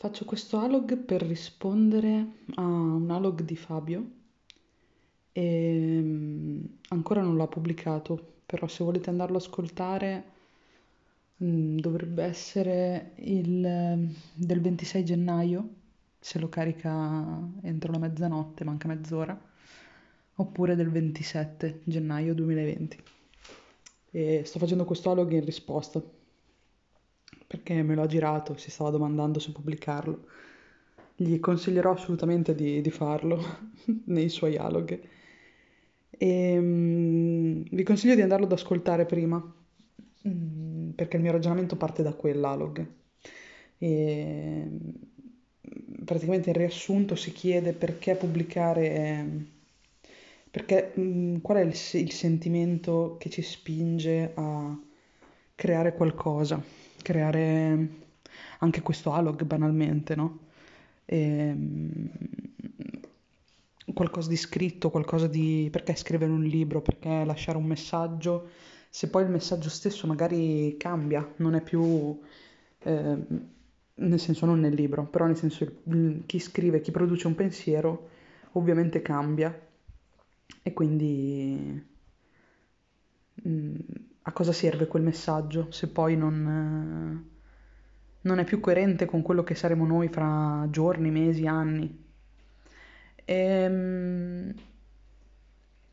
Faccio questo alog per rispondere a un alog di Fabio e mm, ancora non l'ha pubblicato, però se volete andarlo ad ascoltare mm, dovrebbe essere il mm, del 26 gennaio, se lo carica entro la mezzanotte, manca mezz'ora, oppure del 27 gennaio 2020. E sto facendo questo alog in risposta perché me lo ha girato, si stava domandando se pubblicarlo. Gli consiglierò assolutamente di, di farlo nei suoi dialoghi. E um, vi consiglio di andarlo ad ascoltare prima, um, perché il mio ragionamento parte da quell'alog. E praticamente in riassunto si chiede perché pubblicare, perché, um, qual è il, il sentimento che ci spinge a creare qualcosa creare anche questo alog banalmente, no? E, ehm, qualcosa di scritto, qualcosa di... perché scrivere un libro, perché lasciare un messaggio, se poi il messaggio stesso magari cambia, non è più... Eh, nel senso non nel libro, però nel senso chi scrive, chi produce un pensiero ovviamente cambia e quindi a cosa serve quel messaggio se poi non, non è più coerente con quello che saremo noi fra giorni, mesi, anni. E, ehm,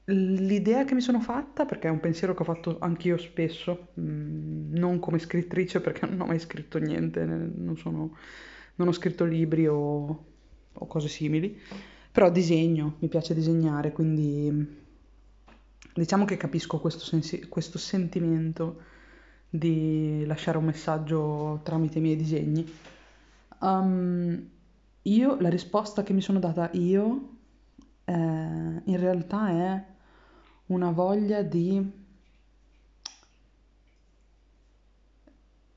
l'idea che mi sono fatta, perché è un pensiero che ho fatto anch'io spesso, mm, non come scrittrice perché non ho mai scritto niente, non, sono, non ho scritto libri o, o cose simili, però disegno, mi piace disegnare, quindi Diciamo che capisco questo, sensi- questo sentimento di lasciare un messaggio tramite i miei disegni. Um, io, la risposta che mi sono data io, eh, in realtà è una voglia di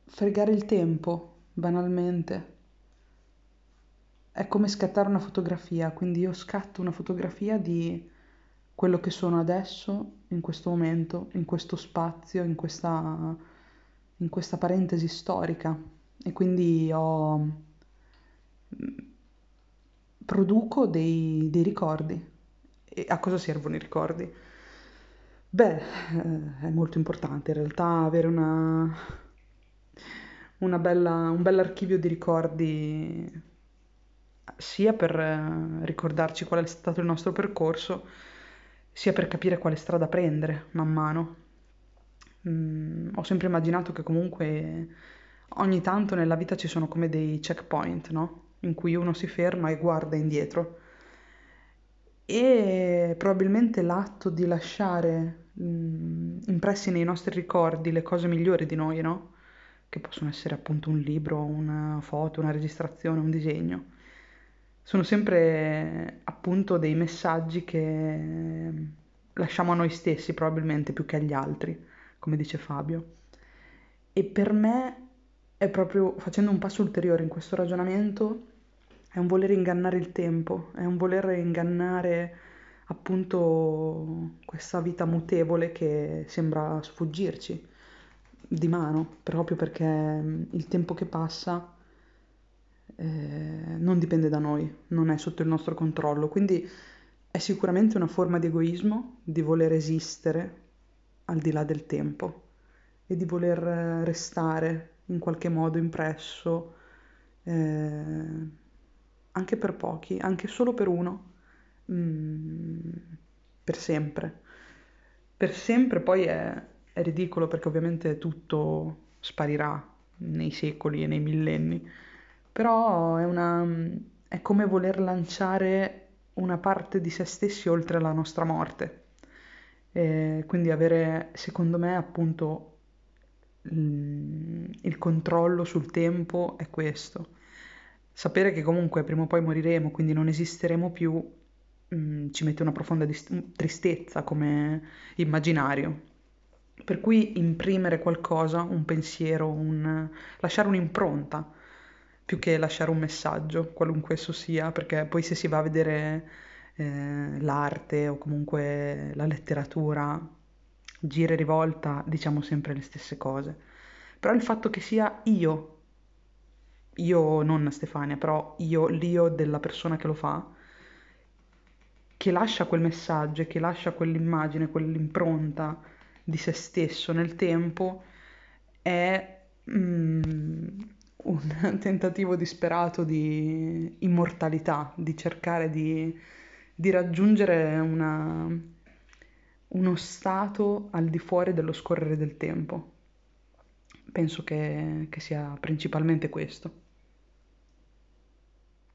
fregare il tempo, banalmente. È come scattare una fotografia, quindi io scatto una fotografia di quello che sono adesso, in questo momento, in questo spazio, in questa, in questa parentesi storica. E quindi ho, produco dei, dei ricordi. E a cosa servono i ricordi? Beh, eh, è molto importante in realtà avere una, una bella, un bell'archivio di ricordi sia per eh, ricordarci qual è stato il nostro percorso, sia per capire quale strada prendere man mano. Mm, ho sempre immaginato che comunque ogni tanto nella vita ci sono come dei checkpoint, no? In cui uno si ferma e guarda indietro. E probabilmente l'atto di lasciare mm, impressi nei nostri ricordi le cose migliori di noi, no? Che possono essere appunto un libro, una foto, una registrazione, un disegno sono sempre appunto dei messaggi che lasciamo a noi stessi probabilmente più che agli altri, come dice Fabio. E per me è proprio facendo un passo ulteriore in questo ragionamento, è un voler ingannare il tempo, è un voler ingannare appunto questa vita mutevole che sembra sfuggirci di mano, proprio perché il tempo che passa eh, non dipende da noi, non è sotto il nostro controllo, quindi è sicuramente una forma di egoismo di voler esistere al di là del tempo e di voler restare in qualche modo impresso eh, anche per pochi, anche solo per uno, mm, per sempre. Per sempre poi è, è ridicolo perché ovviamente tutto sparirà nei secoli e nei millenni però è, una, è come voler lanciare una parte di se stessi oltre la nostra morte. E quindi avere, secondo me, appunto, il controllo sul tempo è questo. Sapere che comunque prima o poi moriremo, quindi non esisteremo più, mh, ci mette una profonda dist- tristezza come immaginario. Per cui imprimere qualcosa, un pensiero, un... lasciare un'impronta più che lasciare un messaggio, qualunque esso sia, perché poi se si va a vedere eh, l'arte o comunque la letteratura, gira e rivolta, diciamo sempre le stesse cose. Però il fatto che sia io, io non Stefania, però io, l'io della persona che lo fa, che lascia quel messaggio, e che lascia quell'immagine, quell'impronta di se stesso nel tempo, è mm, tentativo disperato di immortalità, di cercare di, di raggiungere una, uno stato al di fuori dello scorrere del tempo. Penso che, che sia principalmente questo.